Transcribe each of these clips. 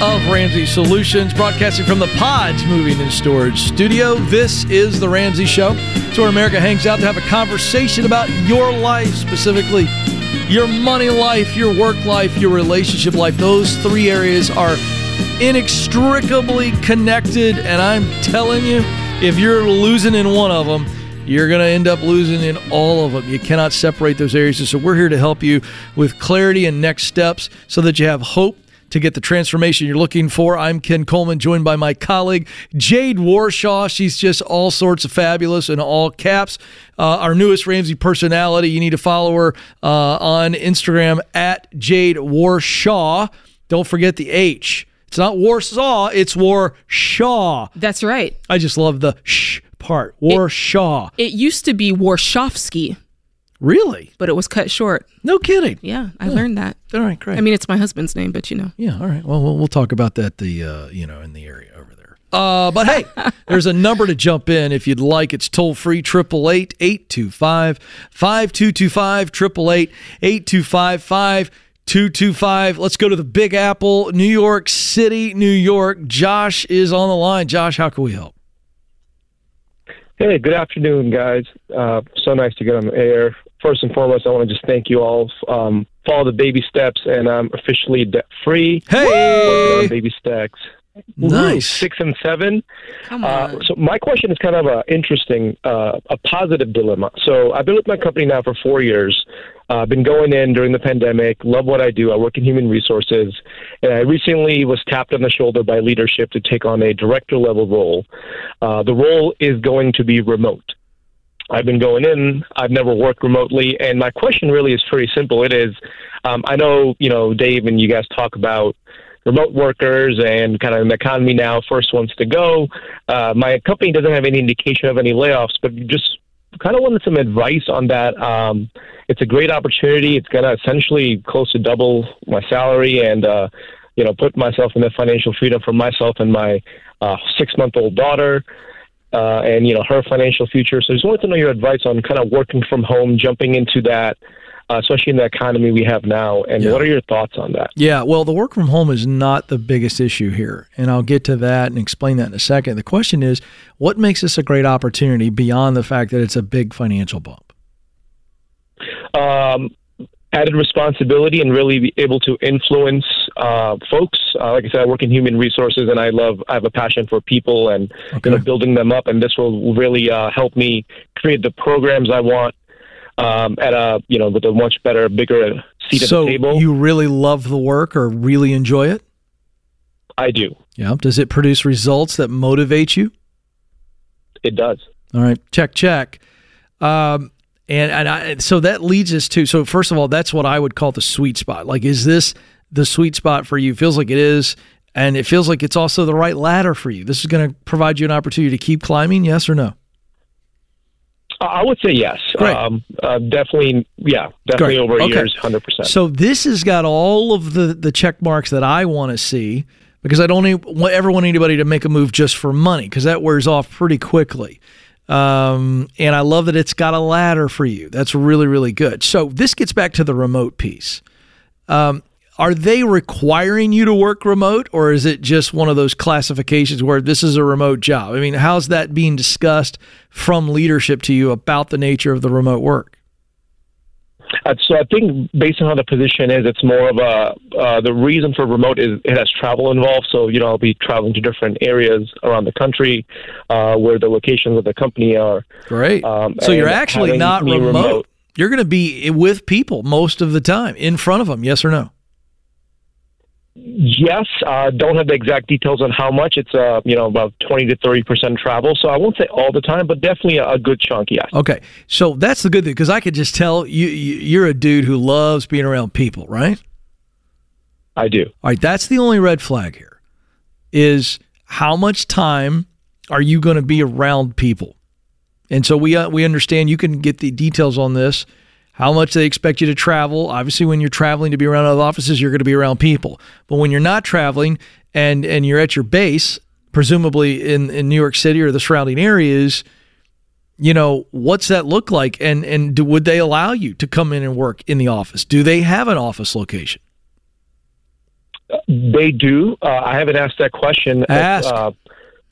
of Ramsey Solutions, broadcasting from the Pods Moving and Storage Studio. This is The Ramsey Show. It's where America hangs out to have a conversation about your life, specifically your money life, your work life, your relationship life. Those three areas are inextricably connected, and I'm telling you, if you're losing in one of them, you're going to end up losing in all of them. You cannot separate those areas. And so, we're here to help you with clarity and next steps so that you have hope to get the transformation you're looking for. I'm Ken Coleman, joined by my colleague Jade Warshaw. She's just all sorts of fabulous in all caps. Uh, our newest Ramsey personality. You need to follow her uh, on Instagram at Jade Warshaw. Don't forget the H. It's not Warsaw, it's Warshaw. That's right. I just love the sh part. Warshaw. It, it used to be Warshawski. Really? But it was cut short. No kidding. Yeah, I yeah. learned that. All right, great. I mean, it's my husband's name, but you know. Yeah, all right. Well, we'll, we'll talk about that the uh, you know in the area over there. Uh, but hey, there's a number to jump in if you'd like. It's toll free triple eight eight two five five two two five triple eight eight two five five. 225. Let's go to the Big Apple, New York City, New York. Josh is on the line. Josh, how can we help? Hey, good afternoon, guys. Uh, so nice to get on the air. First and foremost, I want to just thank you all. Um, follow the baby steps, and I'm officially debt free. Hey, baby steps. Nice. Six and seven. Come uh, on. Uh, so my question is kind of a interesting, uh, a positive dilemma. So I've been with my company now for four years. I've uh, been going in during the pandemic. Love what I do. I work in human resources, and I recently was tapped on the shoulder by leadership to take on a director level role. Uh, the role is going to be remote. I've been going in. I've never worked remotely, and my question really is pretty simple. It is, um, I know you know Dave and you guys talk about remote workers and kind of an economy now first ones to go. Uh, my company doesn't have any indication of any layoffs, but just kind of wanted some advice on that. Um, it's a great opportunity. It's going to essentially close to double my salary and, uh, you know, put myself in the financial freedom for myself and my uh, six month old daughter. Uh, and you know her financial future. So I just wanted to know your advice on kind of working from home, jumping into that, uh, especially in the economy we have now. And yeah. what are your thoughts on that? Yeah, well, the work from home is not the biggest issue here. And I'll get to that and explain that in a second. The question is what makes this a great opportunity beyond the fact that it's a big financial bump? Um, added responsibility and really be able to influence uh, folks. Uh, like I said, I work in human resources, and I love. I have a passion for people and okay. you know, building them up. And this will really uh, help me create the programs I want um, at a you know with a much better, bigger seat so at the table. you really love the work or really enjoy it? I do. Yeah. Does it produce results that motivate you? It does. All right. Check. Check. Um, and and I, so that leads us to so first of all, that's what I would call the sweet spot. Like, is this the sweet spot for you? Feels like it is, and it feels like it's also the right ladder for you. This is going to provide you an opportunity to keep climbing. Yes or no? I would say yes. Um, uh, definitely, yeah, definitely Great. over okay. years, hundred percent. So this has got all of the the check marks that I want to see because I don't ever want anybody to make a move just for money because that wears off pretty quickly. Um, and I love that it's got a ladder for you. That's really really good. So this gets back to the remote piece. Um, are they requiring you to work remote or is it just one of those classifications where this is a remote job? I mean, how's that being discussed from leadership to you about the nature of the remote work? Uh, so I think based on how the position is, it's more of a uh, the reason for remote is it has travel involved. So you know I'll be traveling to different areas around the country uh, where the locations of the company are. Great. Um, so you're actually not remote. remote. You're going to be with people most of the time in front of them. Yes or no? Yes, uh, don't have the exact details on how much. It's uh, you know about twenty to thirty percent travel. So I won't say all the time, but definitely a, a good chunk. Yes. Okay, so that's the good thing because I could just tell you you're a dude who loves being around people, right? I do. All right, that's the only red flag here. Is how much time are you going to be around people? And so we uh, we understand you can get the details on this how much they expect you to travel. Obviously, when you're traveling to be around other offices, you're going to be around people. But when you're not traveling and and you're at your base, presumably in, in New York City or the surrounding areas, you know, what's that look like? And and do, would they allow you to come in and work in the office? Do they have an office location? They do. Uh, I haven't asked that question. Ask. Uh,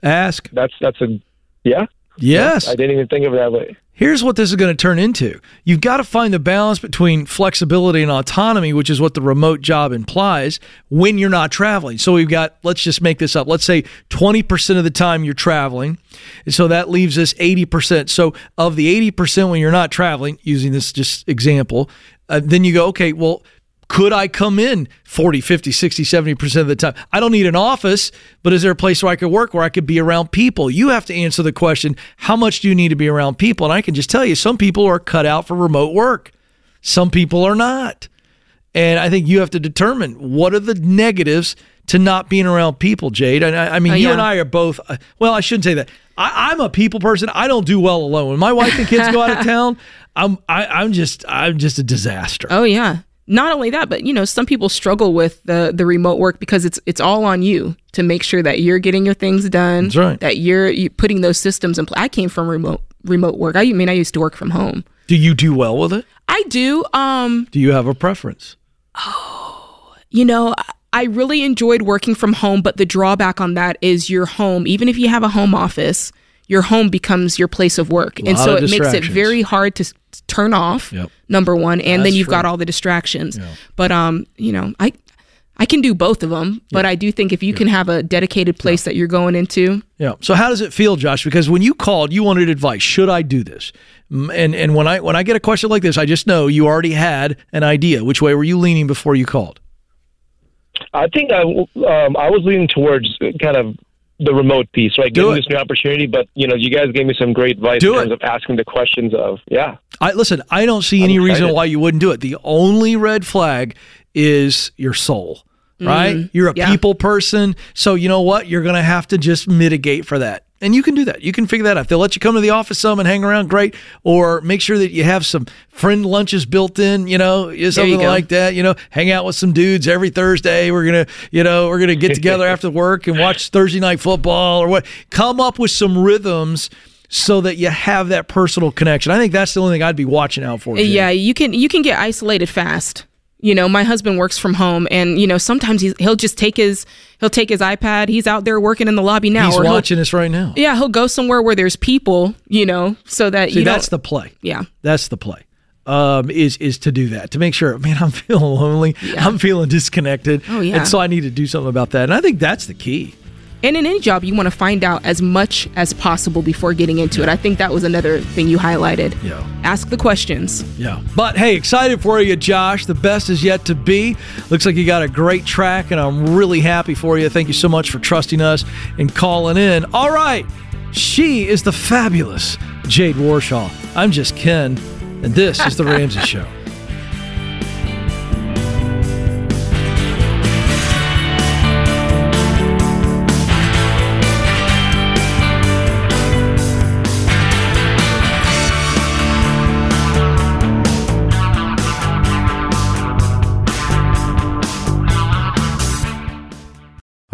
Ask. that's that's a yeah. Yes. I didn't even think of it that way. Here's what this is going to turn into. You've got to find the balance between flexibility and autonomy, which is what the remote job implies when you're not traveling. So we've got, let's just make this up. Let's say 20% of the time you're traveling. And so that leaves us 80%. So of the 80% when you're not traveling, using this just example, uh, then you go, okay, well, could I come in 40, 50, 60, 70% of the time? I don't need an office, but is there a place where I could work where I could be around people? You have to answer the question, how much do you need to be around people? And I can just tell you, some people are cut out for remote work, some people are not. And I think you have to determine what are the negatives to not being around people, Jade. And I, I mean, Oh, you and I are both, uh, well, I shouldn't say that. I, I'm a people person. I don't do well alone. When my wife and kids go out of town, I'm, I, I'm just, I'm just a disaster. Oh yeah. Not only that, but you know, some people struggle with the the remote work because it's it's all on you to make sure that you're getting your things done. That's right. That you're you putting those systems in place. I came from remote remote work. I mean, I used to work from home. Do you do well with it? I do. Um, Do you have a preference? Oh, you know, I- I really enjoyed working from home, but the drawback on that is your home. Even if you have a home office, your home becomes your place of work, and so it makes it very hard to turn off. Yep. Number one, and That's then you've got all the distractions. But um, you know, I I can do both of them, but I do think if you can have a dedicated place that you're going into, Yeah. So how does it feel, Josh? Because when you called, you wanted advice. Should I do this? Mm, And and when I when I get a question like this, I just know you already had an idea. Which way were you leaning before you called? I think I um, I was leaning towards kind of the remote piece, right? Do Getting it. this new opportunity, but you know, you guys gave me some great advice Do in it. terms of asking the questions of yeah. I listen. I don't see any reason why you wouldn't do it. The only red flag is your soul. Right? Mm-hmm. You're a yeah. people person. So you know what? You're going to have to just mitigate for that. And you can do that. You can figure that out. If they'll let you come to the office some and hang around, great. Or make sure that you have some friend lunches built in, you know, something go. like that. You know, hang out with some dudes every Thursday. We're gonna, you know, we're gonna get together after work and watch Thursday night football or what. Come up with some rhythms so that you have that personal connection. I think that's the only thing I'd be watching out for. Jay. yeah, you can you can get isolated fast. You know, my husband works from home, and you know sometimes he's, he'll just take his he'll take his iPad. He's out there working in the lobby now, He's or watching us right now. yeah, he'll go somewhere where there's people. You know, so that See, you that's the play. yeah. That's the play. Um, is is to do that to make sure, man, I'm feeling lonely, I'm feeling disconnected, Oh, yeah. and so I need to do something about that. And I think that's the key. And in any job, you want to find out as much as possible before getting into it. I think that was another thing you highlighted. Yeah. Ask the questions. Yeah. But hey, excited for you, Josh. The best is yet to be. Looks like you got a great track, and I'm really happy for you. Thank you so much for trusting us and calling in. All right. She is the fabulous Jade Warshaw. I'm just Ken, and this is The Ramsey Show.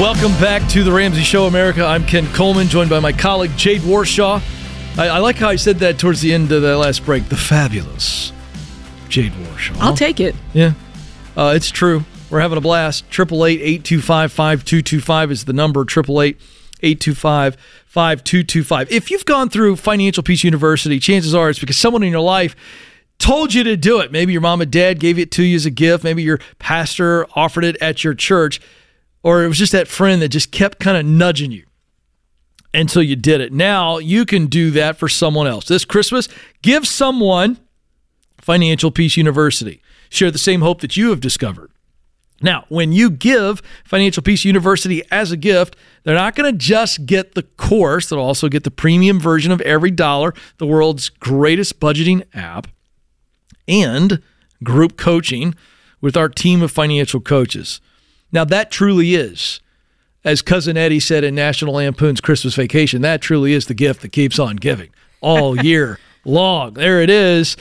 Welcome back to the Ramsey Show, America. I'm Ken Coleman, joined by my colleague Jade Warshaw. I, I like how I said that towards the end of the last break. The fabulous Jade Warshaw. I'll take it. Yeah, uh, it's true. We're having a blast. Triple eight eight two five five two two five is the number. Triple eight eight two five five two two five. If you've gone through Financial Peace University, chances are it's because someone in your life told you to do it. Maybe your mom and dad gave it to you as a gift. Maybe your pastor offered it at your church, or it was just that friend that just kept kind of nudging you until you did it. Now you can do that for someone else. This Christmas, give someone Financial Peace University. Share the same hope that you have discovered. Now, when you give Financial Peace University as a gift, they're not going to just get the course, they'll also get the premium version of EveryDollar, the world's greatest budgeting app, and group coaching with our team of financial coaches. Now, that truly is, as Cousin Eddie said in National Lampoon's Christmas Vacation, that truly is the gift that keeps on giving all year long. There it is.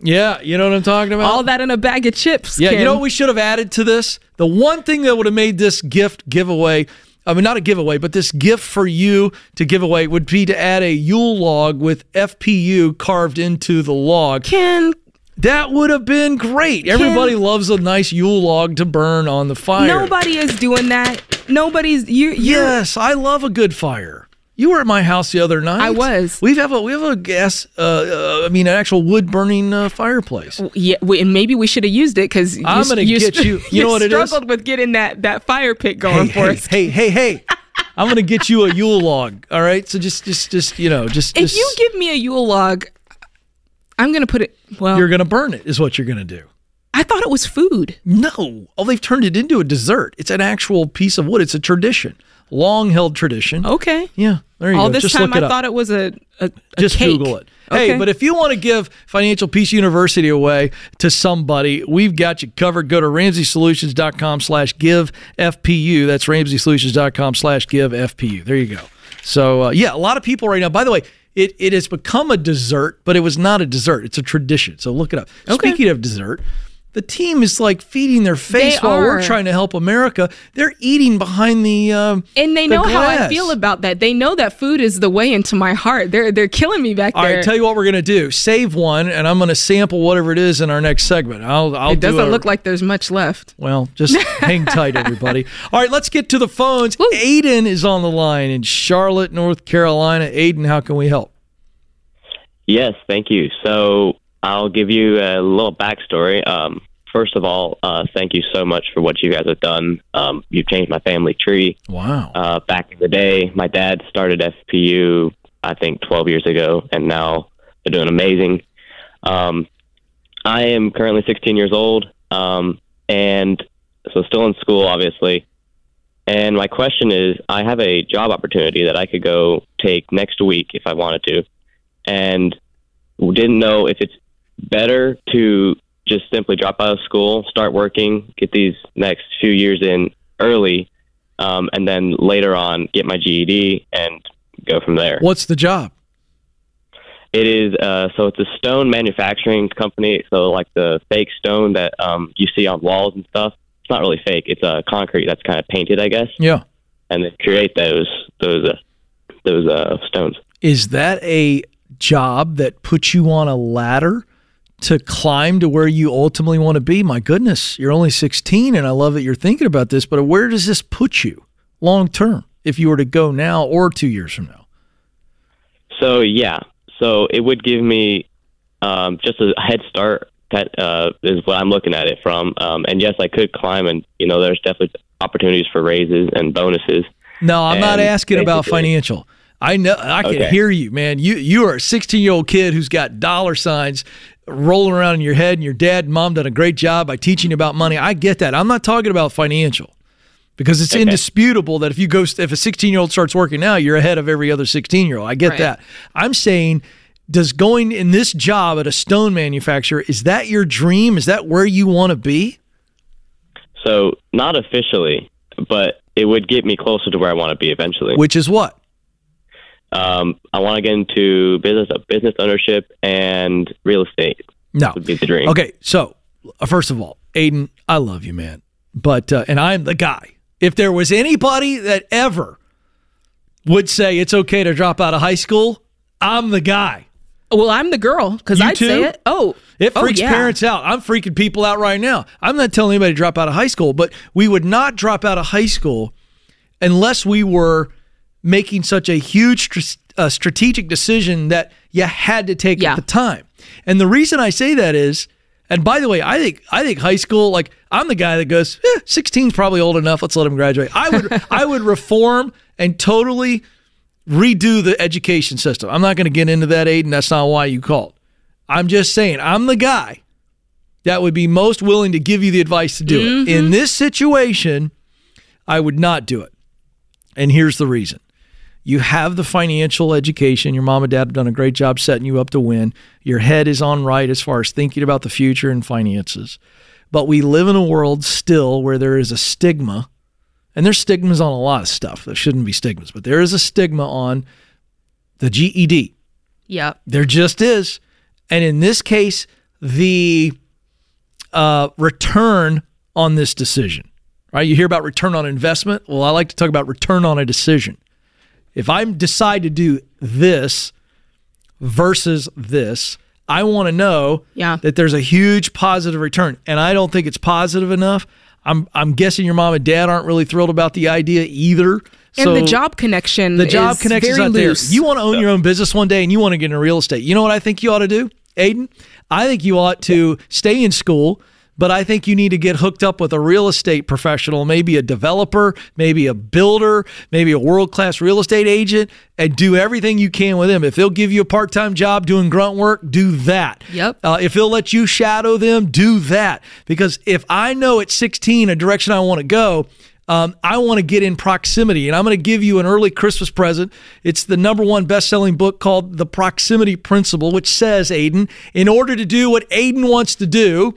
Yeah, you know what I'm talking about? All that in a bag of chips. Yeah, Ken. you know what we should have added to this? The one thing that would have made this gift giveaway, I mean, not a giveaway, but this gift for you to give away would be to add a Yule log with FPU carved into the log. Ken, That would have been great. Everybody loves a nice Yule log to burn on the fire. nobody is doing that. Nobody's you. you Yes, I love a good fire. You were at my house the other night. I was. We have a we have a gas. Uh, uh, I mean, an actual wood burning uh, fireplace. Yeah, we, and maybe we should have used it because I'm gonna get you- you know what it is? struggled with getting that that fire pit going hey, for hey, us. hey, hey, hey. I'm gonna get you a Yule log. All right. So just, just, just, you know, just. If just- you give me a Yule log, I'm gonna put it. Well, you're gonna burn it, is what you're gonna do. I thought it was food. No. Oh, they've turned it into a dessert. It's an actual piece of wood. It's a tradition, long held tradition. Okay. Yeah. There you All go. this just time I up. thought it was a, a, a just cake. Google it. Hey, Okay. but if you want to give Financial Peace University away to somebody, we've got you covered. Go to RamseySolutions.com slash give FPU. That's RamseySolutions.com slash give FPU. There you go. So, uh, yeah, a lot of people right now, by the way, it, it has become a dessert, but it was not a dessert. It's a tradition. So look it up. Okay. Speaking of dessert, the team is like feeding their face They while we're trying to help America. They're eating behind the. Um, and they the know how I feel about that. They know that food is the way into my heart. They're they're killing me back All there. right, tell you what we're gonna do. Save one, and I'm gonna sample whatever it is in our next segment. I'll. I'll it doesn't a- look like there's much left. Well, just hang tight, everybody. All right, let's get to the phones. Aiden is on the line in Charlotte, North Carolina. Aiden, how can we help? Yes, thank you. So I'll give you a little backstory. Um, first of all, uh, thank you so much for what you guys have done. Um, you've changed my family tree. Wow. Uh, back in the day, my dad started FPU, I think, 12 years ago, and now they're doing amazing. Um, I am currently 16 years old, um, and so still in school, obviously. And my question is I have a job opportunity that I could go take next week if I wanted to, and didn't know if it's better to just simply drop out of school, start working, get these next few years in early, um, and then later on get my GED and go from there. What's the job? It is uh, so it's a stone manufacturing company. So like the fake stone that um, you see on walls and stuff. It's not really fake. It's uh, concrete that's kind of painted, I guess, Yeah. and they create those those uh, those uh, stones. Is that a job that puts you on a ladder to climb to where you ultimately want to be? My goodness, you're only 16, and I love that you're thinking about this. But where does this put you long term if you were to go now or two years from now? So yeah, so it would give me um, just a head start. That uh, is what I'm looking at it from. Um, and yes, I could climb, and you know, there's definitely opportunities for raises and bonuses. No, I'm not asking about financial. I know I can Okay. hear you, man. You you are a 16 year old kid who's got dollar signs rolling around in your head, and your dad and mom done a great job by teaching you about money. I get that. I'm not talking about financial because it's Okay. indisputable that if you go if a 16 year old starts working now, you're ahead of every other 16 year old. I get Right. that. I'm saying. Does going in this job at a stone manufacturer is that your dream? Is that where you want to be? So not officially, but it would get me closer to where I want to be eventually. Which is what? Um, I want to get into business, business ownership, and real estate. No. Would be the dream. Okay, so uh, first of all, Aiden, I love you, man. But uh, and I'm the guy. If there was anybody that ever would say it's okay to drop out of high school, I'm the guy. Well, I'm the girl because I'd say it. Oh, It oh, freaks yeah. parents out. I'm freaking people out right now. I'm not telling anybody to drop out of high school, but we would not drop out of high school unless we were making such a huge uh, strategic decision that you had to take Yeah. at the time. And the reason I say that is, and by the way, I think I think high school, like I'm the guy that goes, eh, 16 is probably old enough. Let's let him graduate. I would I would reform and totally redo the education system. I'm not going to get into that, Aiden. That's not why you called. I'm just saying, I'm the guy that would be most willing to give you the advice to do it. In this situation, I would not do it. And here's the reason. You have the financial education. Your mom and dad have done a great job setting you up to win. Your head is on right as far as thinking about the future and finances. But we live in a world still where there is a stigma, and there's stigmas on a lot of stuff. There shouldn't be stigmas, but there is a stigma on the GED. Yeah. There just is. And in this case, the uh, return on this decision, right? You hear about return on investment. Well, I like to talk about return on a decision. If I decide to do this versus this, I want to know Yeah. that there's a huge positive return. And I don't think it's positive enough. I'm, I'm guessing your mom and dad aren't really thrilled about the idea either. And So- the job connection the job connection is connection's very not loose. there. You want to own your own business one day and you want to get into real estate. You know what I think you ought to do, Aiden? I think you ought to stay in school, but I think you need to get hooked up with a real estate professional, maybe a developer, maybe a builder, maybe a world class real estate agent, and do everything you can with them. If they'll give you a part time job doing grunt work, do that. Yep. Uh, if they'll let you shadow them, do that. Because if I know at 16 a direction I want to go, um, I want to get in proximity, and I'm going to give you an early Christmas present. It's the number one best-selling book called The Proximity Principle, which says, Aiden, in order to do what Aiden wants to do,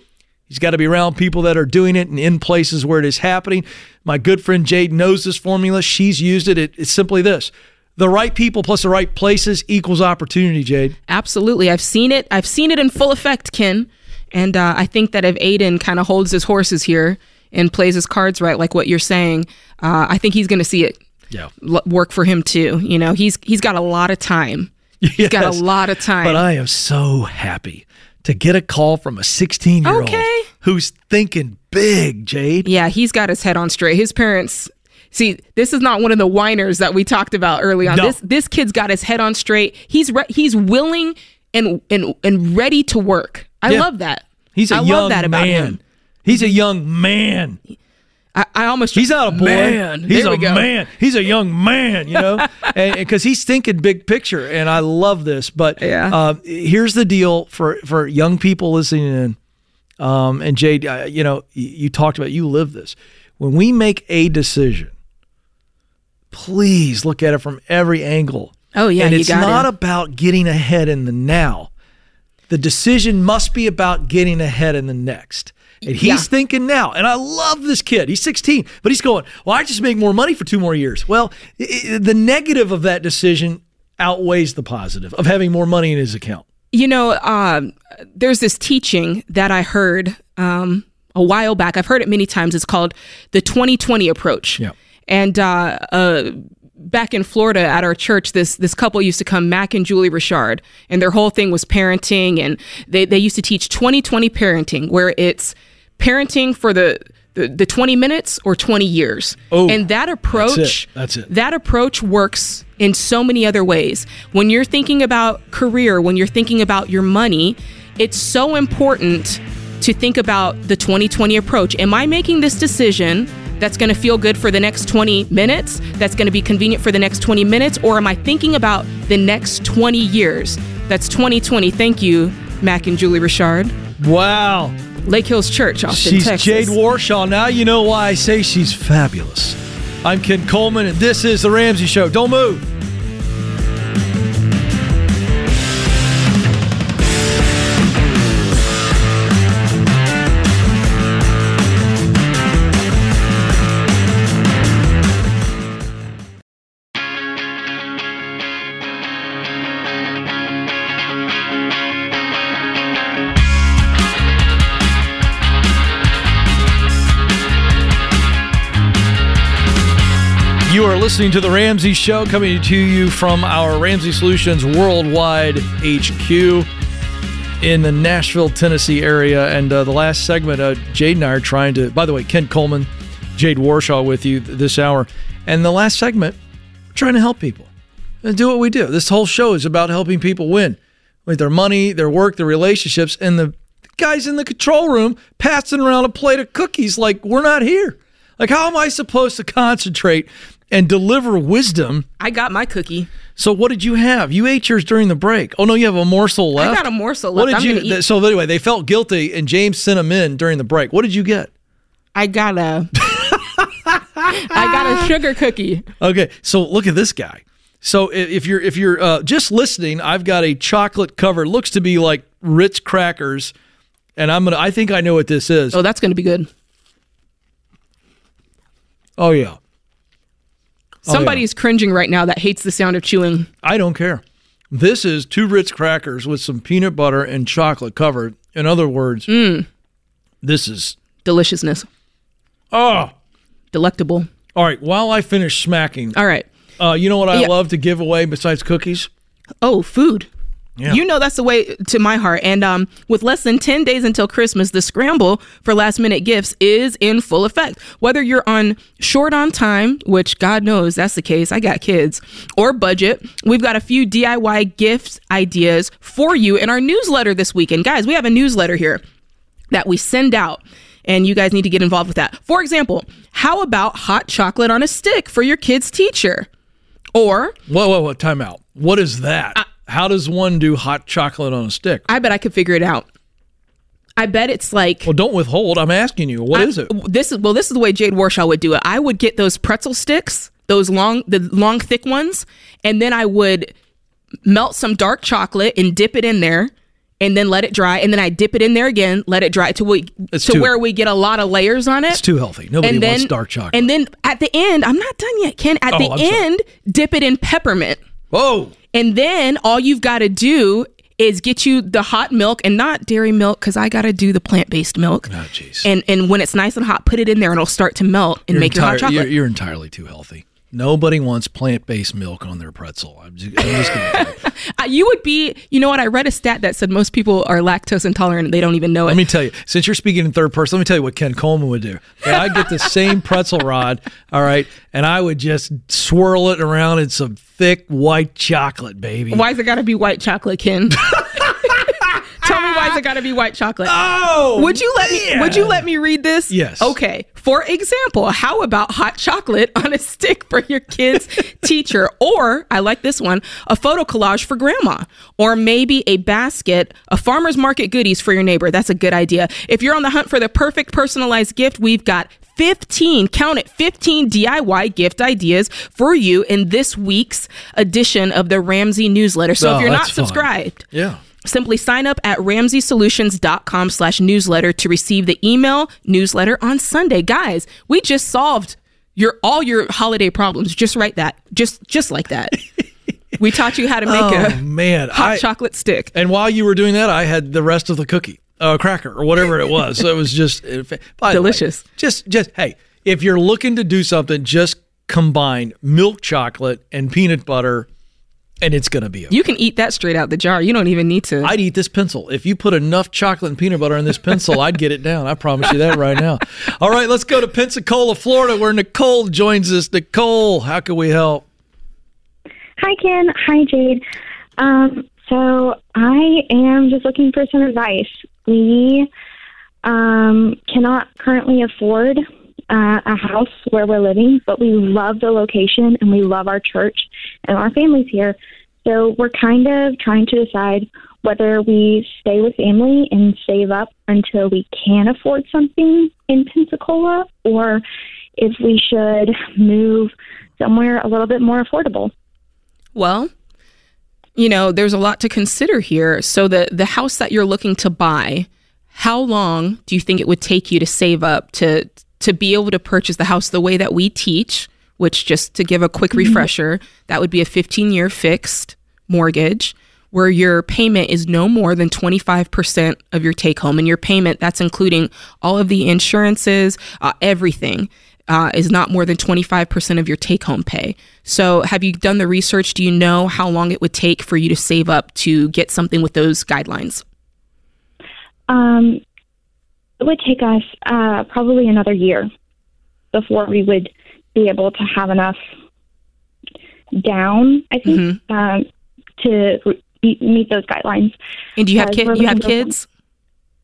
he's got to be around people that are doing it and in places where it is happening. My good friend Jade knows this formula. She's used it. it it's simply this: the right people plus the right places equals opportunity. Jade. Absolutely. I've seen it. I've seen it in full effect, Ken. And uh, I think that if Aiden kind of holds his horses here and plays his cards right, like what you're saying, uh, I think he's going to see it Yeah. l- work for him too. You know, he's he's got a lot of time. He's got a lot of time. But I am so happy to get a call from a 16 year old Okay. who's thinking big, Jade. yeah, he's got his head on straight. His parents. See, this is not one of the whiners that we talked about early on. No. This this kid's got his head on straight. He's re- he's willing and and and ready to work. I Yeah. love that. He's a I young love that about man. him. He's a young man. I, I almost He's not a boy. Man, He's a man. He's a young man, you know, because he's thinking big picture, and I love this. But Yeah. uh, here's the deal for for young people listening in. Um, and Jade, uh, you know, you talked about you live this. When we make a decision, please look at it from every angle. Oh yeah, and it's not it. about getting ahead in the now. The decision must be about getting ahead in the next. And he's Yeah. thinking now. And I love this kid. He's 16, but he's going, Well, I just make more money for two more years. Well, i- i- the negative of that decision outweighs the positive of having more money in his account. You know, um, there's this teaching that I heard um, a while back. I've heard it many times. It's called the 2020 approach. Yeah. And uh, uh, back in Florida at our church, this this couple used to come, Mac and Julie Richard, and their whole thing was parenting. And they, they used to teach 2020 parenting, where it's parenting for the the, the 20 minutes or 20 years. Oh, and that approach That's it. that approach works in so many other ways. When you're thinking about career, when you're thinking about your money, it's so important to think about the 2020 approach. Am I making this decision that's going to feel good for the next 20 minutes, that's going to be convenient for the next 20 minutes, or am I thinking about the next 20 years? That's 2020. Thank you, Mac and Julie Richard. Wow. Lake Hills Church, Austin, she's Texas. Jade Warshaw. Now you know why I say she's fabulous. I'm Ken Coleman, and this is The Ramsey Show. Don't move. Listening to The Ramsey Show coming to you from our Ramsey Solutions Worldwide HQ in the Nashville, Tennessee area. And uh, the last segment, uh, Jade and I are trying to, by the way, Ken Coleman, Jade Warshaw with you this hour. And the last segment, we're trying to help people and do what we do. This whole show is about helping people win with their money, their work, their relationships, and the guys in the control room passing around a plate of cookies like we're not here. Like, how am I supposed to concentrate and deliver wisdom. I got my cookie. So what did you have? You ate yours during the break. Oh no, you have a morsel left. I got a morsel left. What did I'm you? gonna So anyway, they felt guilty, and James sent them in during the break. What did you get? I got a. I got a sugar cookie. Okay, so look at this guy. So if you're if you're uh, just listening, I've got a chocolate covered. Looks to be like Ritz crackers, and I'm gonna. I think I know what this is. Oh, that's going to be good. Oh yeah, Somebody's cringing right now that hates the sound of chewing. I don't care. This is two Ritz crackers with some peanut butter and chocolate covered. In other words, Mm. this is Deliciousness. oh. Delectable. All right. While I finish smacking, All right. uh, you know what I Yeah. love to give away besides cookies? Oh, food. Yeah. You know that's the way to my heart. And um, with less than 10 days until Christmas, the scramble for last minute gifts is in full effect. Whether you're on short on time, which God knows that's the case, I got kids, or budget, we've got a few DIY gift ideas for you in our newsletter this weekend. Guys, we have a newsletter here that we send out. And you guys need to get involved with that. For example, how about hot chocolate on a stick for your kid's teacher? Or Whoa, whoa, whoa! Time out. What is that? How does one do hot chocolate on a stick? I bet I could figure it out. I bet it's like Well, don't withhold. I'm asking you. What I- is it? This is well, this is the way Jade Warshaw would do it. I would get those pretzel sticks, those long, the long, thick ones, and then I would melt some dark chocolate and dip it in there, and then let it dry, and then I dip it in there again, let it dry to we It's to too- where we get a lot of layers on it. It's too healthy. Nobody and then, wants dark chocolate. And then at the end, I'm not done yet, Ken. At Oh, the I'm sorry. end, dip it in peppermint. Whoa! And then all you've got to do is get you the hot milk and not dairy milk because I got to do the plant based milk. Oh, jeez. And and when it's nice and hot, put it in there and it'll start to melt and make your hot chocolate. You're, you're entirely too healthy. Nobody wants plant-based milk on their pretzel. I'm just, I'm just gonna you. Uh, you would be, you know what? I read a stat that said most people are lactose intolerant and they don't even know it. Let me tell you, since you're speaking in third person, let me tell you what Ken Coleman would do. I'd get the same pretzel rod, all right, and I would just swirl it around in some thick white chocolate, baby. Why's it got to be white chocolate, Ken? Why's it got to be white chocolate? Oh, Would you let me? Would you let me read this? Yes. Okay. For example, how about hot chocolate on a stick for your kid's teacher? Or I like this one: a photo collage for grandma, or maybe a basket of farmers market goodies for your neighbor. That's a good idea. If you're on the hunt for the perfect personalized gift, we've got 15, count it, 15 DIY gift ideas for you in this week's edition of the Ramsey newsletter. So Oh, if you're not that's fun. subscribed, Yeah. Simply sign up at ramseysolutions.com slash newsletter to receive the email newsletter on Sunday. Guys, we just solved your all your holiday problems. Just write that. Just just like that. we taught you how to make Oh a man, hot I, chocolate stick. And while you were doing that, I had the rest of the cookie, uh, cracker, or whatever it was. so it was just the way, Delicious. just, just hey, if you're looking to do something, just combine milk chocolate and peanut butter, and it's gonna be. Okay. You can eat that straight out the jar. You don't even need to. I'd eat this pencil. If you put enough chocolate and peanut butter in this pencil, I'd get it down. I promise you that right now. All right, let's go to Pensacola, Florida, where Nicole joins us. Nicole, how can we help? Hi, Ken. Hi, Jade. Um, so I am just looking for some advice. We um, cannot currently afford uh, a house where we're living, but we love the location and we love our church and our families here. So we're kind of trying to decide whether we stay with family and save up until we can afford something in Pensacola or if we should move somewhere a little bit more affordable. Well, you know, there's a lot to consider here. So the the house that you're looking to buy, how long do you think it would take you to save up to to be able to purchase the house the way that we teach, which just to give a quick refresher, that would be a 15-year fixed mortgage where your payment is no more than 25% of your take home and your payment that's including all of the insurances, uh, everything uh, is not more than 25% of your take home pay. So, have you done the research? Do you know how long it would take for you to save up to get something with those guidelines? Um, it would take us uh, probably another year before we would be able to have enough down, I think, um, to re- meet those guidelines. And do you have Guys, kids? You have kids?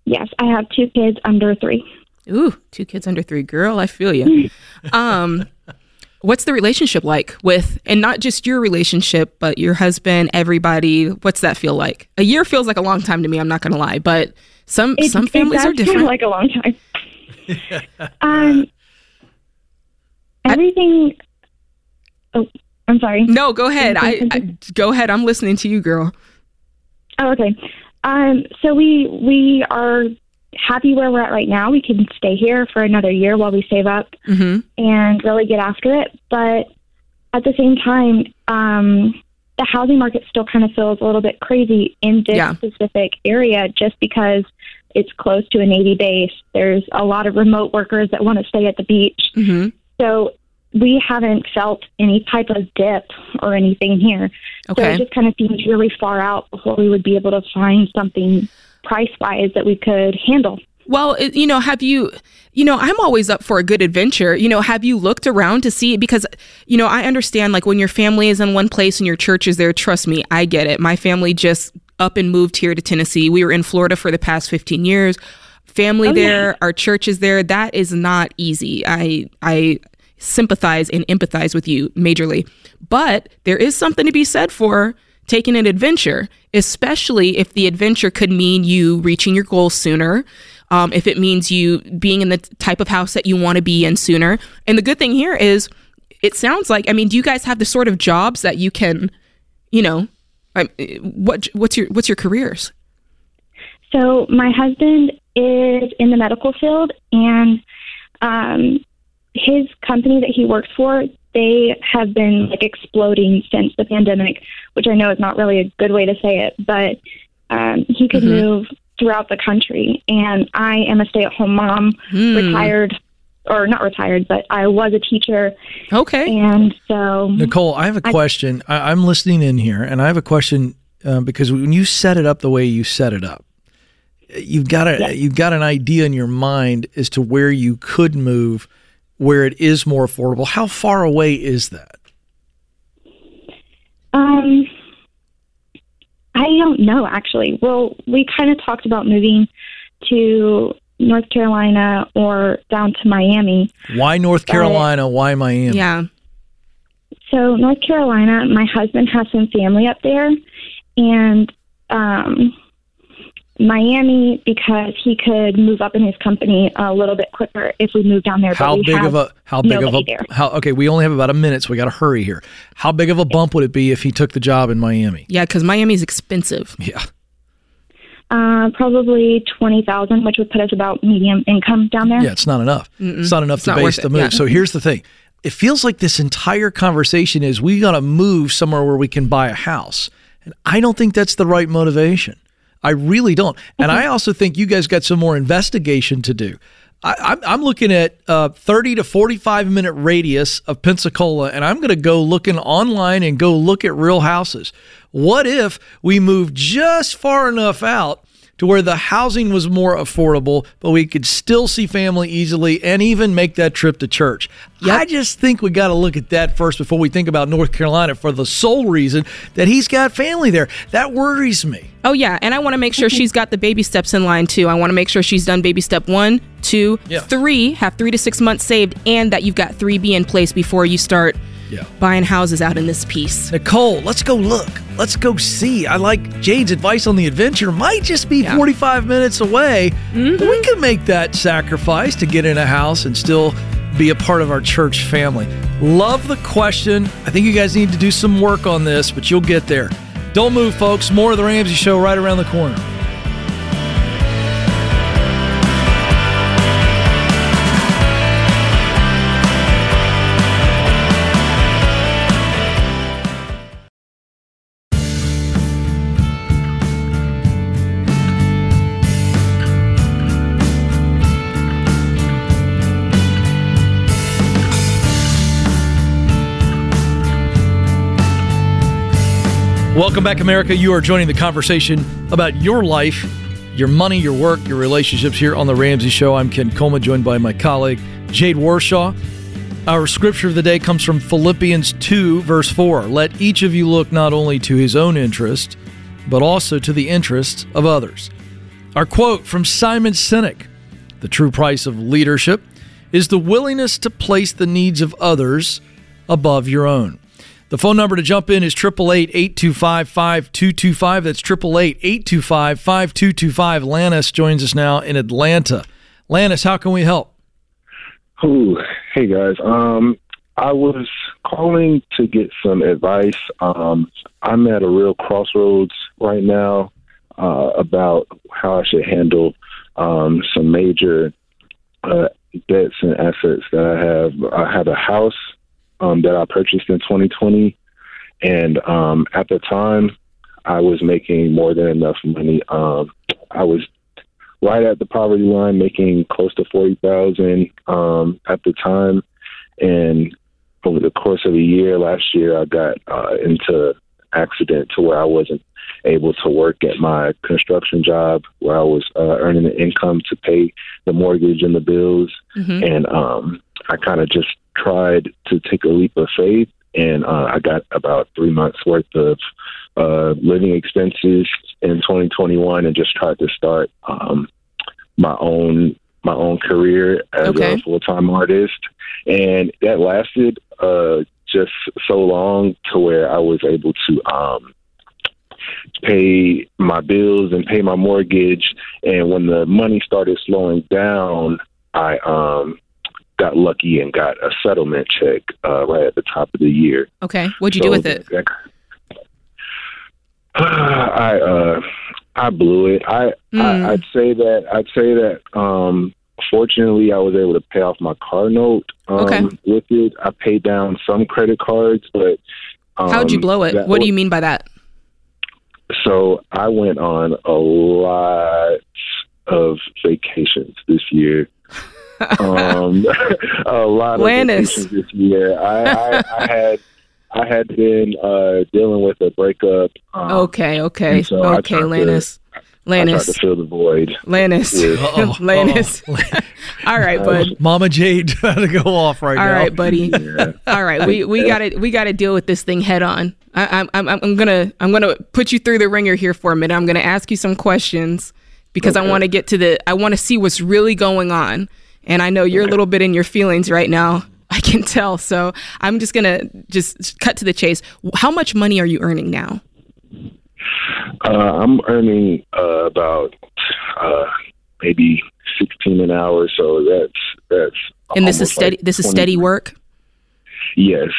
Yes, I have two kids under three. Ooh, two kids under three. Girl, I feel you. um, What's the relationship like with, and not just your relationship, but your husband, everybody? What's that feel like? A year feels like a long time to me. I'm not going to lie, but some It- some families it are does feel different. like a long time. um, everything. Oh, I'm sorry. no, go ahead. I, I go ahead. I'm listening to you, girl. Oh, okay. Um, so we we are happy where we're at right now. We can stay here for another year while we save up hmm and really get after it. But at the same time, um, the housing market still kind of feels a little bit crazy in this Yeah. specific area just because it's close to a Navy base. There's a lot of remote workers that want to stay at the beach. hmm So we haven't felt any type of dip or anything here. So it just kind of seems really far out before we would be able to find something price wise that we could handle. Well, you know, have you, you know, I'm always up for a good adventure. You know, have you looked around to see because, you know, I understand like when your family is in one place and your church is there, trust me, I get it. My family just up and moved here to Tennessee. We were in Florida for the past 15 years. Family Oh, yeah. there, our church is there. That is not easy. I I sympathize and empathize with you majorly. But there is something to be said for taking an adventure, especially if the adventure could mean you reaching your goals sooner. Um, if it means you being in the type of house that you want to be in sooner. And the good thing here is, it sounds like. I mean, do you guys have the sort of jobs that you can, you know, I, what what's your what's your careers? So my husband is in the medical field, and um, his company that he works for, they have been like exploding since the pandemic, which I know is not really a good way to say it, but um, he could Mhm. move throughout the country. And I am a stay-at-home mom, Hmm. retired, or not retired, but I was a teacher, Okay. and so Nicole, I have a I- question. I, I'm listening in here, and I have a question uh, because when you set it up the way you set it up, you've got a Yeah. you've got an idea in your mind as to where you could move, where it is more affordable. How far away is that? Um, I don't know actually. Well, we kind of talked about moving to North Carolina or down to Miami. Why North Got it. Carolina? Why Miami? Yeah. So North Carolina, my husband has some family up there, and um, Miami because he could move up in his company a little bit quicker if we moved down there. How we big of a how big of a there. how okay? We only have about a minute, so we got to hurry here. How big of a bump would it be if he took the job in Miami? Yeah, because Miami's expensive. Yeah, Uh, probably twenty thousand, which would put us about medium income down there. yeah, it's not enough. It's not enough It's to not base the move. yeah. So here's the thing: it feels like this entire conversation is we got to move somewhere where we can buy a house, and I don't think that's the right motivation. I really don't, and I also think you guys got some more investigation to do. I, I'm, I'm looking at uh, 30 to 45 minute radius of Pensacola, and I'm going to go looking online and go look at real houses. What if we move just far enough out to where the housing was more affordable, but we could still see family easily and even make that trip to church? I just think we got to look at that first before we think about North Carolina for the sole reason that he's got family there. That worries me. Oh yeah, and I want to make sure she's got the baby steps in line too. I want to make sure she's done baby step one, two, Yeah. three, have three to six months saved, and that you've got three B in place before you start Yeah. buying houses out in this piece. Nicole, let's go look. Let's go see. I like Jade's advice on the adventure. Might just be Yeah. 45 minutes away. We mm-hmm. can make that sacrifice to get in a house and still be a part of our church family. Love the question. I think you guys need to do some work on this, but you'll get there. Don't move, folks. More of the Ramsey Show right around the corner. Welcome back, America. You are joining the conversation about your life, your money, your work, your relationships here on The Ramsey Show. I'm Ken Coleman, joined by my colleague, Jade Warshaw. Our scripture of the day comes from Philippians 2, verse 4. Let each of you look not only to his own interest, but also to the interests of others. Our quote from Simon Sinek The true price of leadership is the willingness to place the needs of others above your own. The phone number to jump in is 888 825 5225. That's 888 825 5225. Lannis joins us now in Atlanta. Lannis, how can we help? Ooh, hey guys. Um, I was calling to get some advice. Um, I'm at a real crossroads right now uh, about how I should handle um, some major uh, debts and assets that I have. I have a house um, that I purchased in 2020, and um, at the time, I was making more than enough money. Um, I was right at the poverty line, making close to forty thousand um, at the time, and over the course of a year last year, I got uh, into accident to where I wasn't able to work at my construction job, where I was uh, earning the income to pay the mortgage and the bills, Mm-hmm. and um, I kind of just tried to take a leap of faith, and uh, I got about three months worth of uh, living expenses in 2021, and just tried to start um, my own my own career as Okay. a full time artist, and that lasted uh, just so long to where I was able to um, pay my bills and pay my mortgage. And when the money started slowing down, I um, got lucky and got a settlement check uh, right at the top of the year. Okay. What'd you do with it? that- I uh, I blew it. I, Mm. I I'd say that I'd say that um, fortunately I was able to pay off my car note um, Okay. with it. I paid down some credit cards, but um, How'd you blow it? What do you mean by that? So I went on a lot of vacations this year. um, a lot of Lannis. vacations this year. I, I, I had I had been uh, dealing with a breakup. Um, Okay, okay, and so okay, tried to- Lannis. I tried to fill the void. Lannis. with- Uh-oh, Lannis. All right, bud. Mama Jade had to go off right All now. All right, buddy. Yeah. All right, we we got to we got to deal with this thing head on. I, I'm I'm I'm gonna I'm gonna put you through the ringer here for a minute. I'm gonna ask you some questions because I want to get to the I want to see what's really going on. And I know you're a little bit in your feelings right now. I can tell. So I'm just gonna just cut to the chase. How much money are you earning now? Uh, I'm earning uh, about uh, maybe sixteen an hour, so that's that's. And this is steady. like this is steady work. Yes.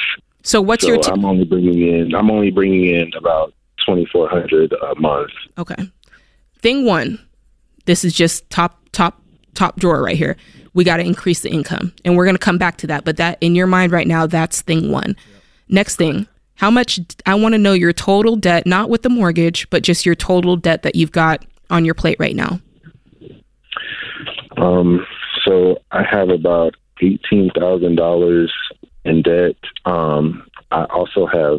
So what's so your t- I'm only bringing in. I'm only bringing in about twenty four hundred a month. Okay. Thing one, this is just top, top, top drawer right here. We got to increase the income. And we're going to come back to that. But that in your mind right now, that's thing one. Next thing, how much, I want to know your total debt, not with the mortgage, but just your total debt that you've got on your plate right now. Um, so I have about eighteen thousand dollars in debt. Um, I also have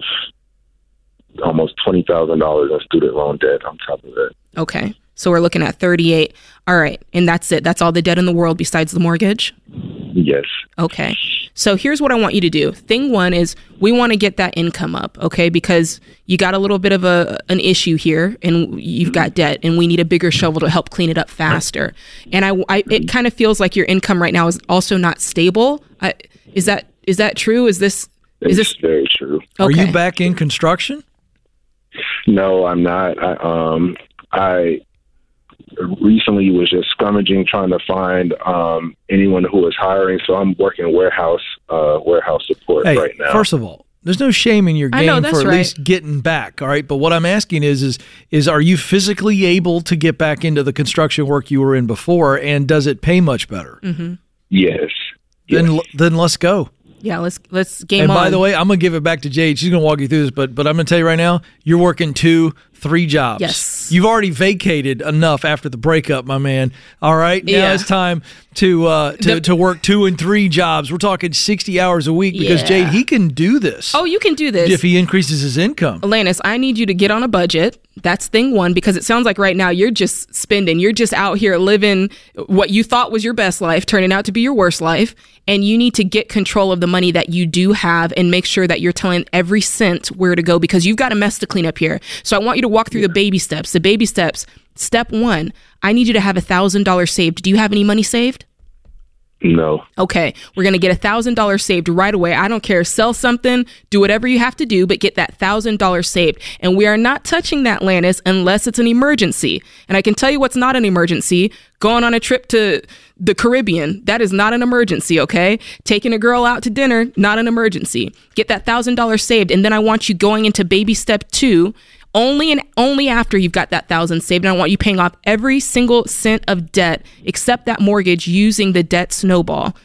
almost twenty thousand dollars in student loan debt on top of it. Okay. So we're looking at 38. All right. And that's it. That's all the debt in the world besides the mortgage. Yes. Okay. So here's what I want you to do. Thing one is we want to get that income up, okay? Because you got a little bit of a an issue here, and you've got debt, and we need a bigger shovel to help clean it up faster. And I, I it kind of feels like your income right now is also not stable. I, is that is that true? Is this It's is this very true. Are you back in construction? No, I'm not. I um I recently was just scrummaging trying to find um anyone who was hiring, so I'm working warehouse uh warehouse support Hey, right now. first of all, there's no shame in your I know, game for at right. least getting back. All right, but what I'm asking is, is, is are you physically able to get back into the construction work you were in before, and does it pay much better? Mm-hmm. yes. Then, yes. then let's go. Yeah, let's let's game and on. by the way, I'm gonna give it back to Jade. She's gonna walk you through this, but but I'm gonna tell you right now, you're working two, three jobs. Yes. you've already vacated enough after the breakup, my man. All right, now Yeah. it's time to uh to, The- to work two and three jobs. We're talking 60 hours a week because Yeah. Jade he can do this oh, you can do this. if he increases his income. Alanis, I need you to get on a budget. That's thing one because it sounds like right now you're just spending. You're just out here living what you thought was your best life, turning out to be your worst life. And you need to get control of the money that you do have and make sure that you're telling every cent where to go because you've got a mess to clean up here. So I want you to walk through the baby steps. The baby steps. Step one, I need you to have a thousand dollars saved. Do you have any money saved? No. Okay, we're gonna get a thousand dollars saved right away. I don't care. Sell something, do whatever you have to do, but get that thousand dollars saved. And we are not touching that Lannis unless it's an emergency. And I can tell you what's not an emergency. Going on a trip to the Caribbean, that is not an emergency, okay? Taking a girl out to dinner, not an emergency. Get that thousand dollars saved, and then I want you going into baby step two only and only after you've got that thousand saved. And I want you paying off every single cent of debt except that mortgage using the debt snowball.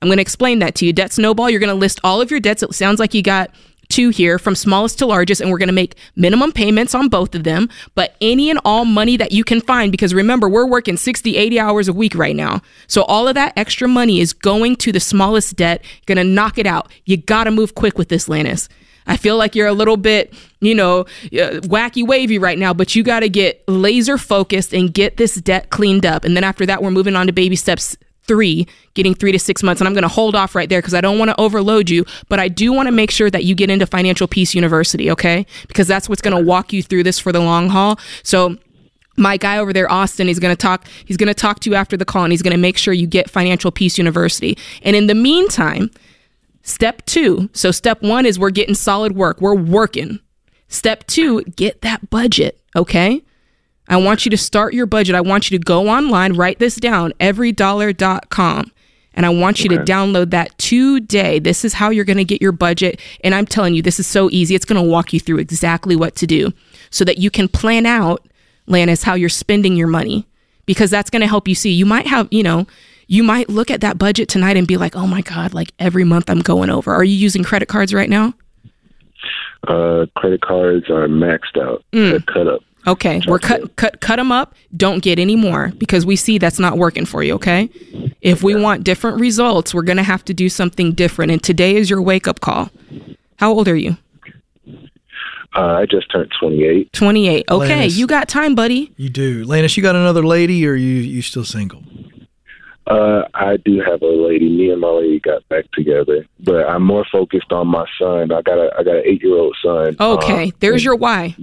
I'm going to explain that to you. Debt snowball, you're going to list all of your debts. It sounds like you got two here from smallest to largest, and we're going to make minimum payments on both of them. But any and all money that you can find, because remember, we're working 60, 80 hours a week right now. So all of that extra money is going to the smallest debt, going to knock it out. You got to move quick with this, Lannis. I feel like you're a little bit, you know, uh, wacky wavy right now, but you got to get laser focused and get this debt cleaned up. And then after that, we're moving on to baby steps three, getting three to six months. And I'm going to hold off right there because I don't want to overload you, but I do want to make sure that you get into Financial Peace University, okay? Because that's what's going to walk you through this for the long haul. So, my guy over there austin he's going to talk he's going to talk to you after the call and he's going to make sure you get financial peace university and in the meantime Step two. So, step one is we're getting solid work, we're working. Step two, get that budget, okay? I want you to start your budget. I want you to go online, write this down, everydollar.com. And I want you okay. to download that today. This is how you're going to get your budget. And I'm telling you, this is so easy. It's going to walk you through exactly what to do so that you can plan out, Lannis, how you're spending your money because that's going to help you see. You might have, you know, you might look at that budget tonight and be like, oh my God, like every month I'm going over. Are you using credit cards right now? Uh, credit cards are maxed out. Mm. cut up. Okay, we're cut cut cut them up. Don't get any more because we see that's not working for you. Okay, if we want different results, we're gonna have to do something different. And today is your wake up call. How old are you? Uh, I just turned 28. 28. Okay, Lannis, you got time, buddy. You do. Lannis, you got another lady or you you still single? Uh, I do have a lady. Me and my lady got back together, but I'm more focused on my son. I got a I got an eight year old son. Okay, um, there's your why.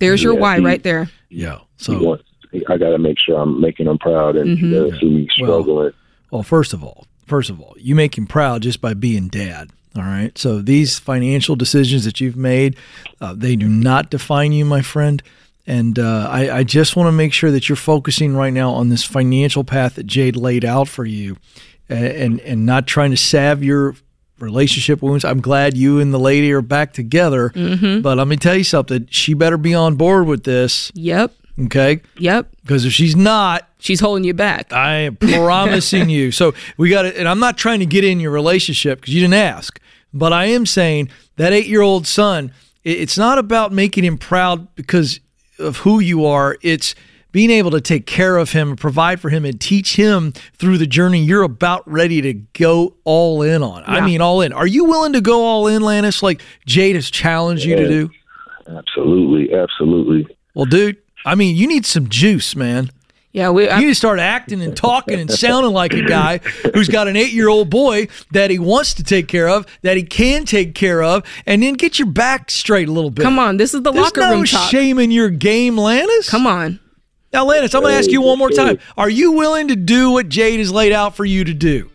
There's your why he, right there. Yeah. So wants, I got to make sure I'm making him proud and mm-hmm. uh, see me struggling. Well, well, first of all, first of all, you make him proud just by being dad. All right. So these financial decisions that you've made, uh, they do not define you, my friend. And uh, I, I, just want to make sure that you're focusing right now on this financial path that Jade laid out for you, and and not trying to salve your relationship wounds. I'm glad you and the lady are back together. Mm-hmm. But let me tell you something. She better be on board with this. Yep. Okay. Yep. Because if she's not, she's holding you back. I am promising you. So we got it. and I'm not trying to get in your relationship because you didn't ask, but I am saying that eight year old son, it's not about making him proud because of who you are. It's being able to take care of him, provide for him, and teach him through the journey you're about ready to go all in on. Yeah. I mean, all in. Are you willing to go all in, Lannis, like Jade has challenged yeah. you to do? Absolutely. Absolutely. Well, dude, I mean, you need some juice, man. Yeah, we, you need to start acting and talking and sounding like a guy who's got an eight-year-old boy that he wants to take care of, that he can take care of, and then get your back straight a little bit. Come on, this is the There's locker no room talk. shame in your game, Lannis. Come on. Now, Lannis, I'm going to ask you one more time. Are you willing to do what Jade has laid out for you to do?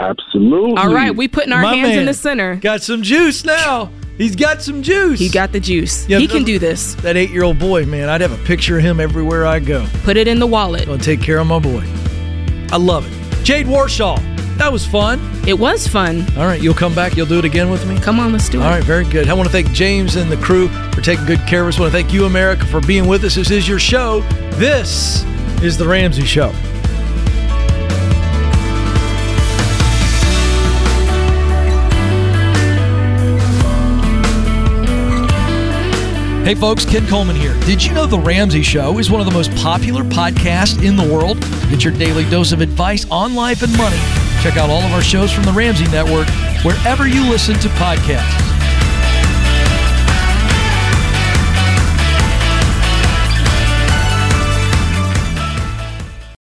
Absolutely. All right, we putting our My hands man. in the center. Got some juice now. He's got some juice. He got the juice. Yeah, he can do this. That eight year old boy, man, I'd have a picture of him everywhere I go. Put it in the wallet. Gonna take care of my boy. I love it. Jade Warshaw, that was fun. It was fun. All right, you'll come back. You'll do it again with me. Come on, let's do it. All right, very good. I want to thank James and the crew for taking good care of us. I want to thank you, America, for being with us. This is your show. This is the Ramsey Show. Hey folks, Ken Coleman here. Did you know The Ramsey Show is one of the most popular podcasts in the world? Get your daily dose of advice on life and money. Check out all of our shows from The Ramsey Network wherever you listen to podcasts.